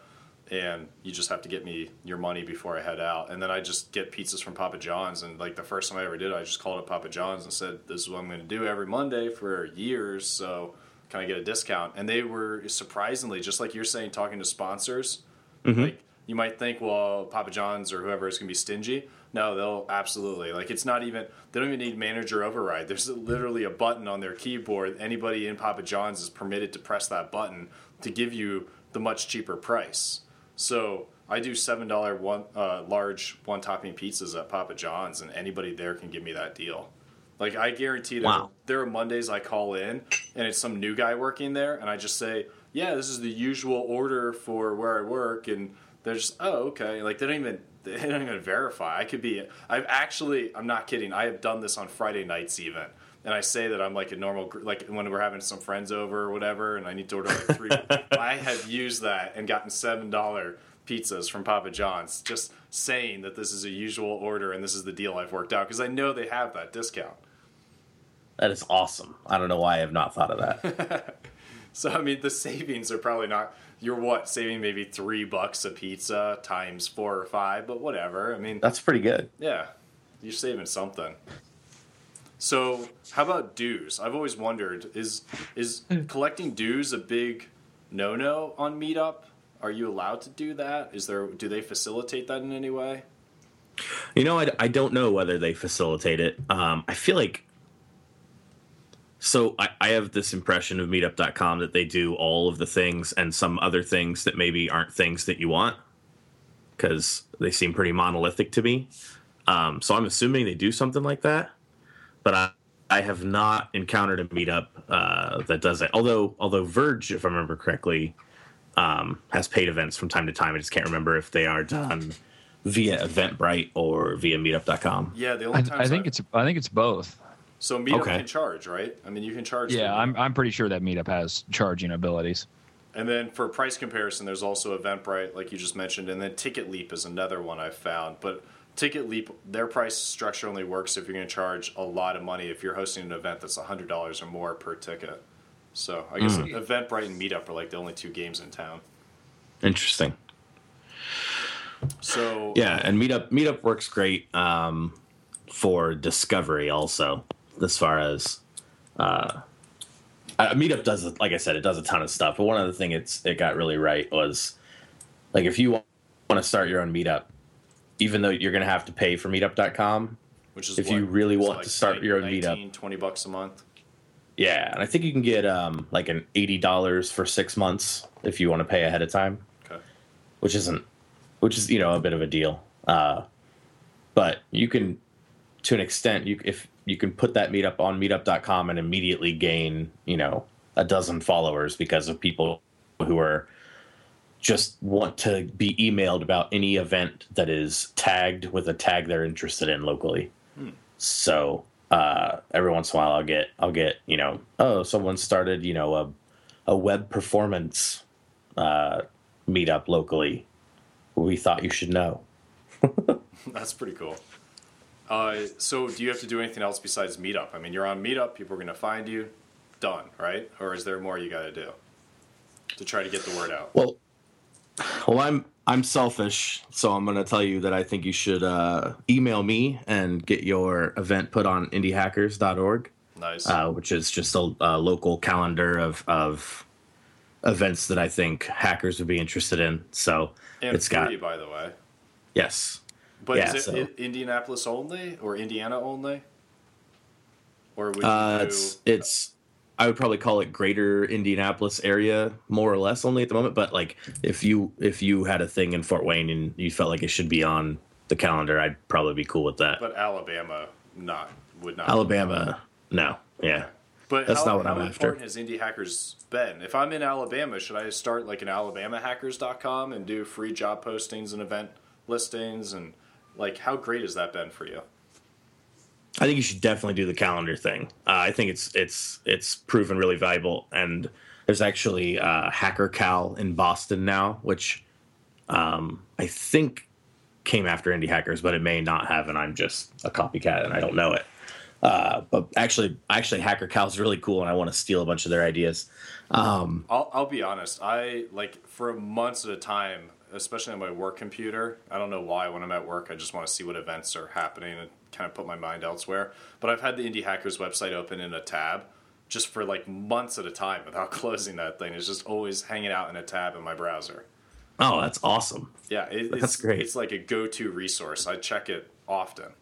and you just have to get me your money before I head out. And then I just get pizzas from Papa John's. And like the first time I ever did, it, I just called up Papa John's and said, "This is what I'm going to do every Monday for years. So can I get a discount?" And they were surprisingly, just like you're saying, talking to sponsors. Mm-hmm. Like you might think, well, Papa John's or whoever is going to be stingy. No, they'll absolutely like. It's not even. They don't even need manager override. There's literally a button on their keyboard. Anybody in Papa John's is permitted to press that button to give you the much cheaper price. So I do seven dollar one uh, large one topping pizzas at Papa John's, and anybody there can give me that deal. Like I guarantee that wow. there are Mondays I call in and it's some new guy working there, and I just say, "Yeah, this is the usual order for where I work," and they're just, "Oh, okay." Like they don't even they don't even verify. I could be. I've actually. I'm not kidding. I have done this on Friday nights even and I say that I'm like a normal, like when we're having some friends over or whatever, and I need to order like three. I have used that and gotten seven dollar pizzas from Papa John's, just saying that this is a usual order and this is the deal I've worked out because I know they have that discount. That is awesome. I don't know why I have not thought of that. so I mean, the savings are probably not. You're what saving maybe three bucks a pizza times four or five, but whatever. I mean, that's pretty good. Yeah, you're saving something. So, how about dues? I've always wondered is is collecting dues a big no-no on Meetup? Are you allowed to do that? Is there do they facilitate that in any way? You know, I, I don't know whether they facilitate it. Um, I feel like so I, I have this impression of meetup.com that they do all of the things and some other things that maybe aren't things that you want because they seem pretty monolithic to me. Um, so I'm assuming they do something like that, but I, I have not encountered a meetup uh, that does it. Although although Verge, if I remember correctly, um, has paid events from time to time. I just can't remember if they are done via Eventbrite or via Meetup.com. Yeah, the only I, time I think it's I think it's both. So Meetup Okay. can charge, right? I mean, you can charge. Yeah, I'm I'm pretty sure that Meetup has charging abilities. And then for price comparison, there's also Eventbrite, like you just mentioned, and then TicketLeap is another one I've found. But TicketLeap, their price structure only works if you're going to charge a lot of money if you're hosting an event that's hundred dollars or more per ticket. So I guess Eventbrite and Meetup are like the only two games in town. Interesting. So Yeah, and Meetup Meetup works great um, for discovery also, as far as uh, Meetup does. Like I said, it does a ton of stuff. But one other thing it's it got really right was like if you want to start your own Meetup, even though you're going to have to pay for Meetup.com. which is if what, you really want to start your own 19, meetup. 20 bucks a month. Yeah, and I think you can get um, like an eighty dollars for six months if you want to pay ahead of time. Okay. which isn't which is you know a bit of a deal uh but you can to an extent you if you can put that meetup on meetup.com and immediately gain you know a dozen followers because of people who are just want to be emailed about any event that is tagged with a tag they're interested in locally. So uh every once in a while i'll get i'll get you know oh someone started you know a a web performance uh meetup locally. We thought you should know. That's pretty cool. Uh, so, do you have to do anything else besides Meetup? I mean, you're on Meetup, people are going to find you, done, right? Or is there more you got to do to try to get the word out? well well i'm i'm selfish so i'm going to tell you that i think you should uh, email me and get your event put on indyhackers.org Nice. uh, which is just a, a local calendar of of events that i think hackers would be interested in so and it's got free, by the way. yes But yeah, is it so- Indianapolis only or Indiana only? Or would you uh, do, it's it's I would probably call it greater Indianapolis area more or less only at the moment. But like if you if you had a thing in Fort Wayne and you felt like it should be on the calendar, I'd probably be cool with that. but Alabama not would not. Alabama, no, yeah. But That's how, not what how I'm after. important has Indy Hackers been? If I'm in Alabama, should I start like an AlabamaHackers.com and do free job postings and event listings and like how great has that been for you? I think you should definitely do the calendar thing. Uh, I think it's it's it's proven really valuable, and there's actually uh, Hacker Cal in Boston now, which um, I think came after Indy Hackers, but it may not have, and I'm just a copycat and I don't know it. Uh, but actually, actually, Hacker Cal is really cool, and I want to steal a bunch of their ideas. Um, I'll, I'll be honest. I like for months at a time, especially on my work computer. I don't know why. When I'm at work, I just want to see what events are happening and kind of put my mind elsewhere. But I've had the Indy Hackers website open in a tab just for like months at a time without closing that thing. It's just always hanging out in a tab in my browser. oh, that's awesome! Yeah, it, That's it's, great. It's like a go-to resource. I check it often.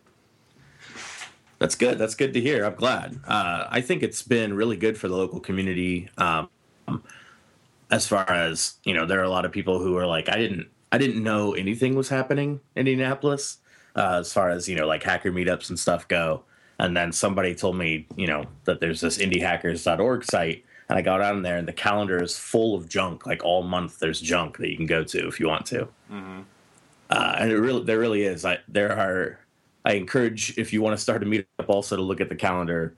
That's good. That's good to hear. I'm glad. Uh, I think it's been really good for the local community. Um, as far as you know, there are a lot of people who are like, I didn't, I didn't know anything was happening in Indianapolis. Uh, as far as you know, like hacker meetups and stuff go. And then somebody told me, you know, that there's this indyhackers.org site, and I got on there, and the calendar is full of junk. Like all month, there's junk that you can go to if you want to. Uh, and it really, there really is. I there are. I encourage if you want to start a meetup, also to look at the calendar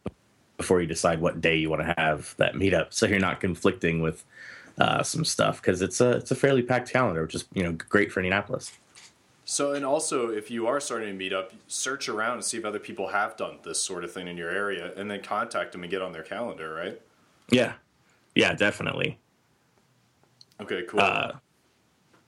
before you decide what day you want to have that meetup, so you're not conflicting with uh, some stuff because it's a it's a fairly packed calendar, which is you know great for Indianapolis. So, and also, if you are starting a meetup, search around and see if other people have done this sort of thing in your area, and then contact them and get on their calendar, right? Yeah, yeah, definitely. Okay, cool. Uh,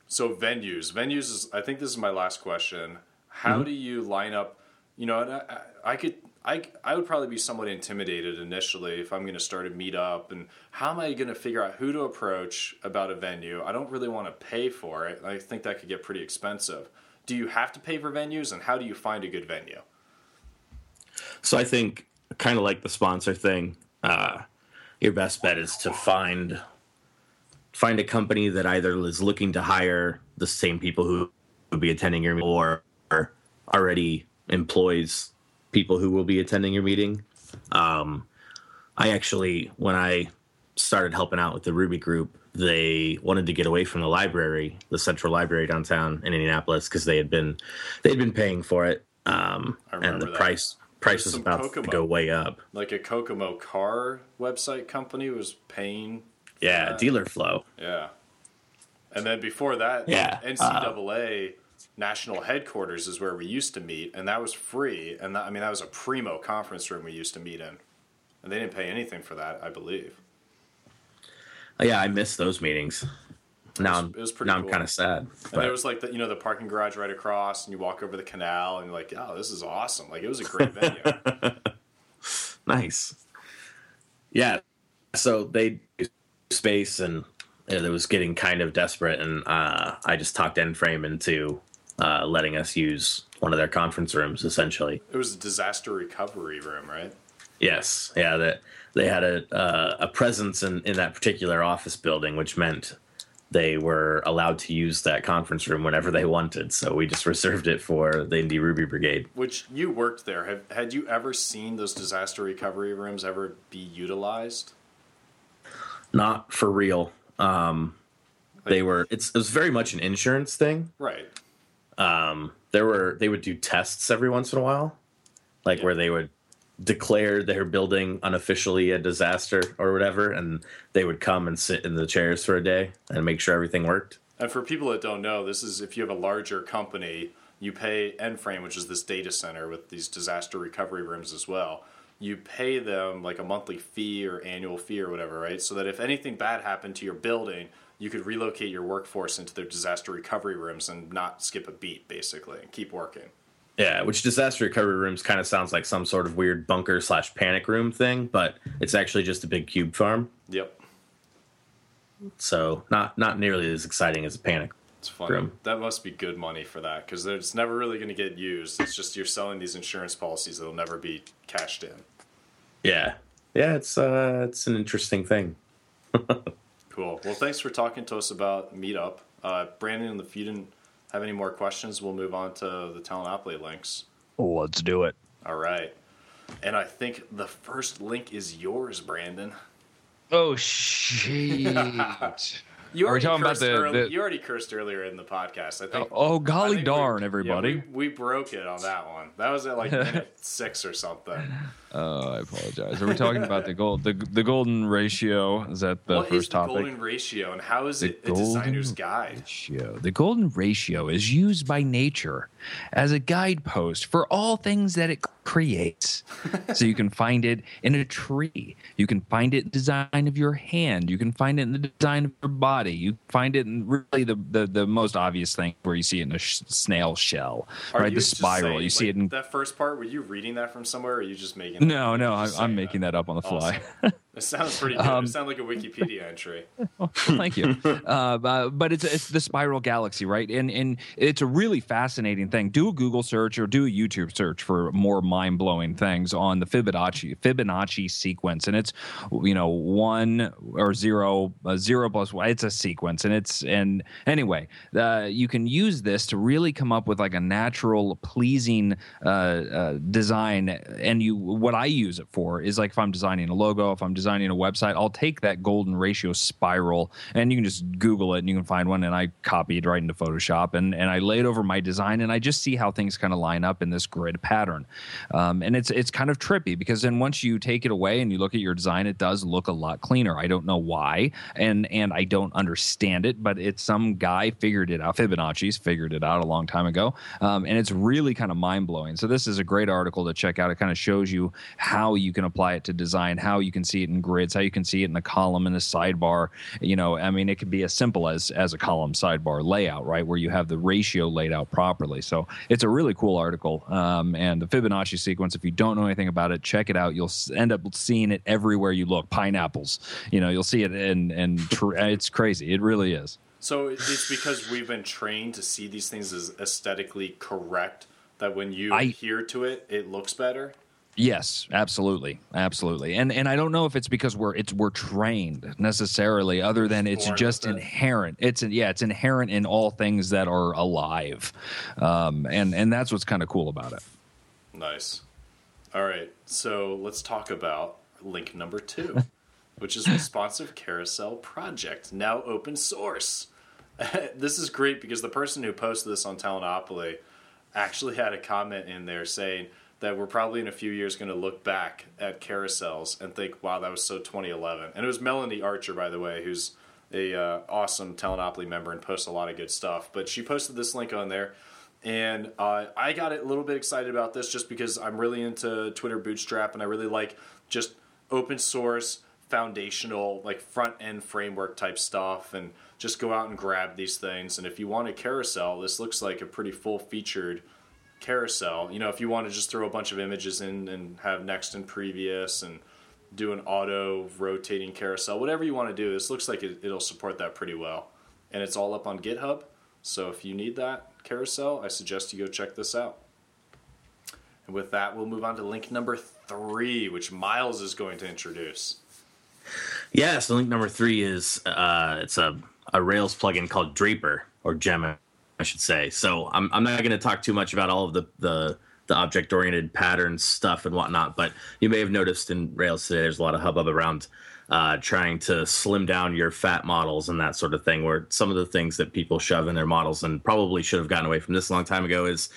so venues, venues is. I think this is my last question. How Mm-hmm. do you line up? You know, and I, I I could. I, I would probably be somewhat intimidated initially if I'm going to start a meetup and how am I going to figure out who to approach about a venue? I don't really want to pay for it. I think that could get pretty expensive. Do you have to pay for venues and how do you find a good venue? So I think kind of like the sponsor thing, uh, your best bet is to find find a company that either is looking to hire the same people who would be attending your or already employs people who will be attending your meeting. Um, I actually, when I started helping out with the Ruby group, they wanted to get away from the library, the central library downtown in Indianapolis, because they had been they had been paying for it, um, and the that. price price There's was about Kokomo. to go way up. Like a Kokomo car website company was paying. Yeah, Yeah. dealer flow. Yeah. And then before that, Yeah, NCAA national headquarters is where we used to meet, and that was free. And that, I mean, that was a primo conference room we used to meet in, and they didn't pay anything for that, I believe. Oh, yeah, I missed those meetings. Now It was- I'm it was pretty now I'm kind of sad. And but- there was like the you know the parking garage right across, and you walk over the canal, and you're like, oh, this is awesome! Like it was a great venue. nice. Yeah. So they space and it was getting kind of desperate, and uh, I just talked Endframe into uh, letting us use one of their conference rooms, essentially. it was a disaster recovery room, right? Yes, yeah, that they had a uh, a presence in in that particular office building, which meant they were allowed to use that conference room whenever they wanted. So we just reserved it for the Indy Ruby Brigade. Which you worked there. Have had you ever seen those disaster recovery rooms ever be utilized? Not for real. Um, they were. It's it was very much an insurance thing. Right. Um, there were they would do tests every once in a while, like Yeah. where they would declare their building unofficially a disaster or whatever, and they would come and sit in the chairs for a day and make sure everything worked. And for people that don't know, this is if you have a larger company, you pay Enframe, which is this data center with these disaster recovery rooms as well. You pay them like a monthly fee or annual fee or whatever, right? So that if anything bad happened to your building, you could relocate your workforce into their disaster recovery rooms and not skip a beat, basically, and keep working. Yeah, which disaster recovery rooms kind of sounds like some sort of weird bunker slash panic room thing, but it's actually just a big cube farm. Yep. So not not nearly as exciting as a panic. It's funny. Grim. That must be good money for that because it's never really going to get used. It's just you're selling these insurance policies that'll never be cashed in. Yeah, yeah, it's uh, it's an interesting thing. Cool. Well, thanks for talking to us about Meetup. Uh, Brandon, if you didn't have any more questions, we'll move on to the Talentopoly links. Let's do it. All right. And I think the first link is yours, Brandon. Oh shit! You Are we already talking about cursed the- early- the- You already cursed earlier in the podcast. I think. oh, oh I golly think we- darn, yeah, everybody! we, we broke it on that one. That was at like minute six or something. Oh, I apologize. Are we talking about the gold the the golden ratio? Is that the What first is the topic? golden ratio, and how is The it a designer's guide? ratio. The golden ratio is used by nature as a guidepost for all things that it creates. so you can find it in a tree. You can find it in the design of your hand. You can find it in the design of your body. You find it in really the, the, the most obvious thing where you see it in a sh- snail shell, Are right? The spiral. saying, you see it in. that first part. Were you reading that from somewhere, or are you just making? No, no, I'm, I'm making that up on the fly. Awesome. It sounds pretty good. Um, it sounds like a Wikipedia entry. Well, thank you. Uh, but, but it's it's the spiral galaxy, right? And and it's a really fascinating thing. Do a Google search or do a YouTube search for more mind blowing things on the Fibonacci Fibonacci sequence, and it's you know one or zero uh, zero plus one. It's a sequence, and it's and anyway, uh, you can use this to really come up with like a natural, pleasing uh, uh, design. And you, what I use it for is like if I'm designing a logo, if I'm designing a website, I'll take that golden ratio spiral, and you can just Google it and you can find one. And I copy it right into Photoshop, and and I lay it over my design, and I just see how things kind of line up in this grid pattern. Um, and it's it's kind of trippy because then once you take it away and you look at your design, it does look a lot cleaner. I don't know why, and and I don't understand it, but it's some guy figured it out. Fibonacci's figured it out a long time ago, um, and it's really kind of mind blowing. So this is a great article to check out. It kind of shows you how you can apply it to design, how you can see it grids, how you can see it in a column in a sidebar. You know, I mean, it could be as simple as as a column sidebar layout, right, where you have the ratio laid out properly. So it's a really cool article. Um, and the Fibonacci sequence, if you don't know anything about it, check it out. You'll end up seeing it everywhere you look. Pineapples, you know, you'll see it, and and tr- it's crazy. It really is. So it's because we've been trained to see these things as aesthetically correct that when you I- adhere to it, it looks better. Yes, absolutely, absolutely, and and I don't know if it's because we're it's we're trained necessarily, other than it's just inherent. It's yeah, it's inherent in all things that are alive, um, and and that's what's kind of cool about it. Nice. All right, so let's talk about link number two, which is responsive carousel project now open source. this is great because the person who posted this on Talentopoly actually had a comment in there saying that we're probably in a few years going to look back at carousels and think, "Wow, that was so 2011." And it was Melanie Archer, by the way, who's a uh, awesome Talentopoly member and posts a lot of good stuff. But she posted this link on there, and uh, I got a little bit excited about this just because I'm really into Twitter Bootstrap and I really like just open source foundational like front end framework type stuff and just go out and grab these things and if you want a carousel this looks like a pretty full featured carousel. You know if you want to just throw a bunch of images in and have next and previous and do an auto rotating carousel whatever you want to do this looks like it, it'll support that pretty well. And it's all up on github so if you need that carousel i suggest you go check this out. And with that we'll move on to link number three which miles is going to introduce. Yeah, so link number three is uh, it's a, a Rails plugin called Draper or Gem, I should say. So I'm I'm not going to talk too much about all of the the, the object oriented patterns stuff and whatnot, but you may have noticed in Rails today there's a lot of hubbub around uh, trying to slim down your fat models and that sort of thing. Where some of the things that people shove in their models and probably should have gotten away from this a long time ago is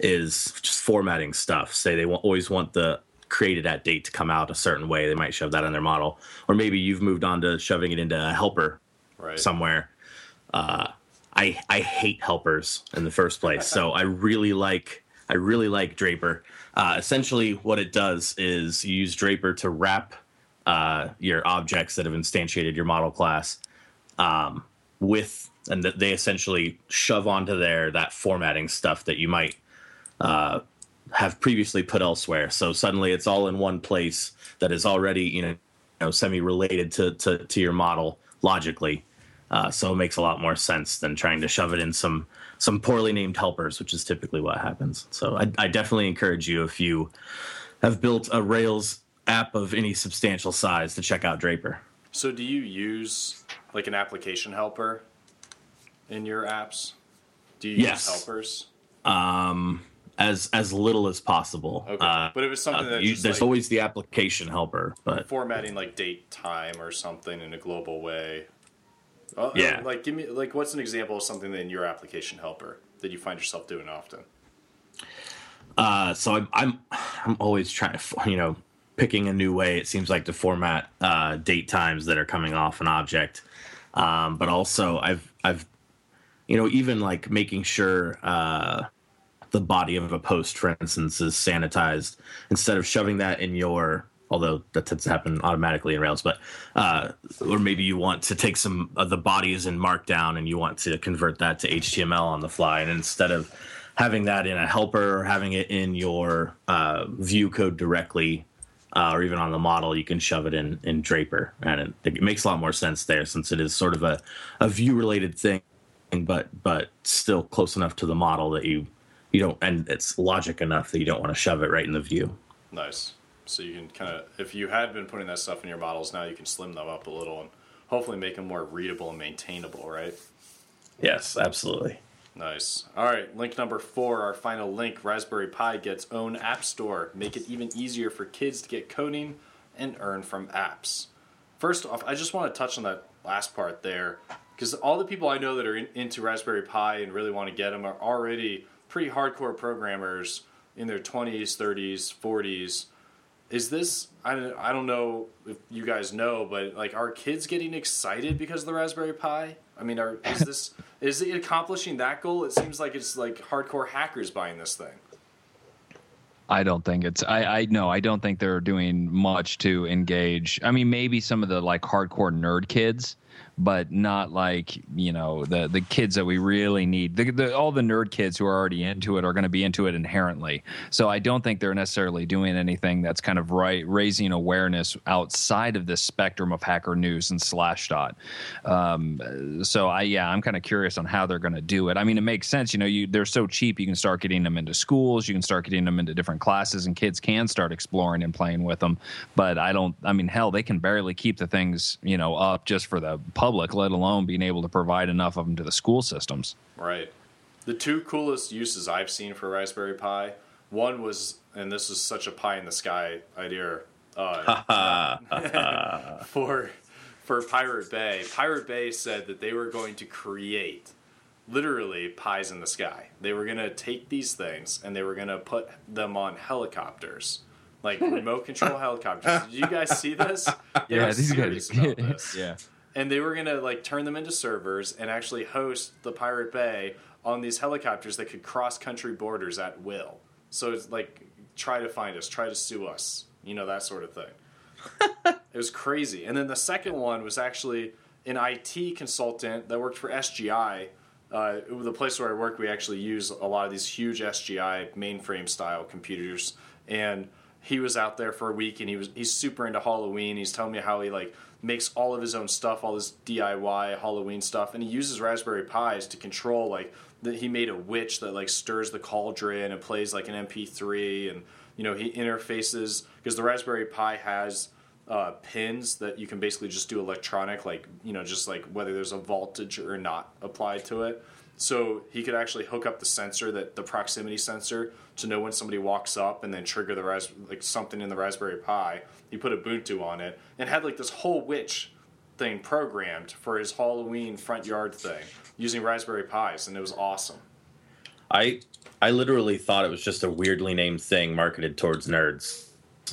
is just formatting stuff. Say they wa- always want the created at date to come out a certain way. They might shove that in their model, or maybe you've moved on to shoving it into a helper right somewhere. Uh, I I hate helpers in the first place, so I really like I really like Draper. Uh, essentially, what it does is you use Draper to wrap uh, your objects that have instantiated your model class um, with, and that they essentially shove onto there that formatting stuff that you might uh, have previously put elsewhere. So suddenly it's all in one place that is already you know, you know semi related to, to to your model logically. Uh, so it makes a lot more sense than trying to shove it in some some poorly named helpers, which is typically what happens. So I, I definitely encourage you if you have built a Rails app of any substantial size to check out Draper. So, do you use like an application helper in your apps? Do you Yes. use helpers? As as little as possible. Okay, Uh, but it was something uh, that you- there's like always the application helper, but formatting like date time or something in a global way. Uh, Yeah. Like, give me like what's an example of something in your application helper that you find yourself doing often? Uh, so I'm, I'm I'm always trying to you know picking a new way. It seems like to format uh, date times that are coming off an object, um, but also I've I've you know even like making sure uh, the body of a post, for instance, is sanitized instead of shoving that in your. Although that tends to happen automatically in Rails, but uh, or maybe you want to take some of the bodies in Markdown and you want to convert that to HTML on the fly, and instead of having that in a helper or having it in your uh, view code directly uh, or even on the model, you can shove it in in Draper, and it, it makes a lot more sense there since it is sort of a, a view related thing, but but still close enough to the model that you you don't and it's logic enough that you don't want to shove it right in the view. Nice. So you can kind of, if you had been putting that stuff in your models, now you can slim them up a little and hopefully make them more readable and maintainable, right? Yes, absolutely. Nice. All right, link number four, our final link Raspberry Pi gets own app store. Make it even easier for kids to get coding and earn from apps. First off, I just want to touch on that last part there because all the people I know that are in, into Raspberry Pi and really want to get them are already pretty hardcore programmers in their 20s, 30s, 40s. Is this, I don't, I don't know if you guys know, but like, are kids getting excited because of the Raspberry Pi? I mean, are, is this, is it accomplishing that goal? It seems like it's like hardcore hackers buying this thing. I don't think it's. I. I no. I don't think they're doing much to engage. I mean, maybe some of the like hardcore nerd kids but not like you know the the kids that we really need. The, the, all the nerd kids who are already into it are going to be into it inherently. So I don't think they're necessarily doing anything that's kind of right raising awareness outside of this spectrum of hacker news and Slashdot. Um, so I yeah, I'm kind of curious on how they're going to do it. I mean, it makes sense. You know, you they're so cheap, you can start getting them into schools, you can start getting them into different classes, and kids can start exploring and playing with them. But I don't. I mean, hell, they can barely keep the things you know up just for the let alone being able to provide enough of them to the school systems. Right. The two coolest uses I've seen for Raspberry Pi, one was, and this is such a pie in the sky idea, uh, for for Pirate Bay. Pirate Bay said that they were going to create literally pies in the sky. They were going to take these things and they were going to put them on helicopters like remote control helicopters. Did you guys see this? They Yeah, these guys- about this. yeah. And they were gonna like turn them into servers and actually host the Pirate Bay on these helicopters that could cross country borders at will. So it's like try to find us, try to sue us, you know that sort of thing. it was crazy. And then the second one was actually an IT consultant that worked for SGI. Uh, the place where I work, we actually use a lot of these huge SGI mainframe style computers, and he was out there for a week, and he was he's super into Halloween. He's telling me how he like makes all of his own stuff, all this DIY Halloween stuff, and he uses Raspberry Pis to control like that. He made a witch that like stirs the cauldron and plays like an MP3, and you know he interfaces because the Raspberry Pi has uh, pins that you can basically just do electronic, like you know, just like whether there's a voltage or not applied to it. So he could actually hook up the sensor, that the proximity sensor, to know when somebody walks up, and then trigger the ras- like something in the Raspberry Pi. He put Ubuntu on it and had like this whole witch thing programmed for his Halloween front yard thing using Raspberry Pis, and it was awesome. I I literally thought it was just a weirdly named thing marketed towards nerds.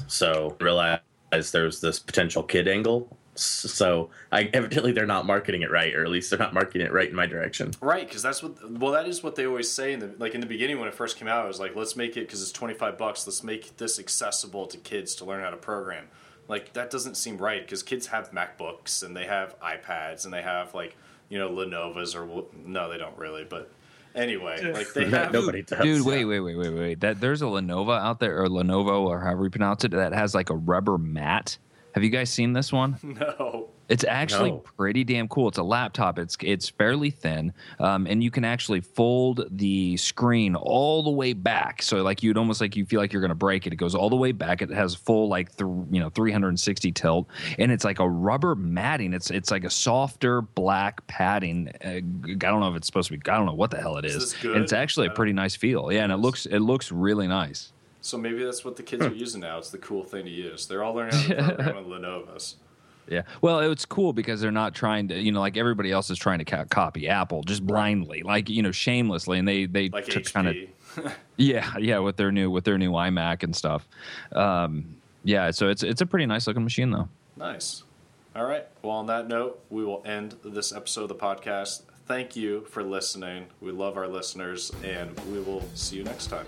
So realized there's this potential kid angle. So I evidently they're not marketing it right, or at least they're not marketing it right in my direction. Right, because that's what. Well, that is what they always say. In the like in the beginning when it first came out, it was like, let's make it because it's twenty five bucks. Let's make this accessible to kids to learn how to program. Like that doesn't seem right because kids have MacBooks and they have iPads and they have like you know Lenovo's or no, they don't really. But anyway, like they have. Nobody does. Dude, wait, wait, wait, wait, wait. That there's a Lenovo out there, or Lenovo, or however you pronounce it, that has like a rubber mat. Have you guys seen this one? No. It's actually No. pretty damn cool. It's a laptop. It's it's fairly thin, um, and you can actually fold the screen all the way back. So like you'd almost like you feel like you're going to break it. It goes all the way back. It has full like th- you know 360 tilt, and it's like a rubber matting. It's it's like a softer black padding. Uh, I don't know if it's supposed to be. I don't know what the hell it Is is. this good? And it's actually a pretty nice feel. Yeah, and it looks it looks really nice. So maybe that's what the kids are using now. It's the cool thing to use. They're all learning how to program on Lenovo's. Yeah. Well, it's cool because they're not trying to, you know, like everybody else is trying to copy Apple just blindly, like you know, shamelessly, and they they Like kind of yeah, yeah, with their new with their new iMac and stuff. Um, yeah, so it's it's a pretty nice looking machine though. Nice. All right. Well, on that note, we will end this episode of the podcast. Thank you for listening. We love our listeners, and we will see you next time.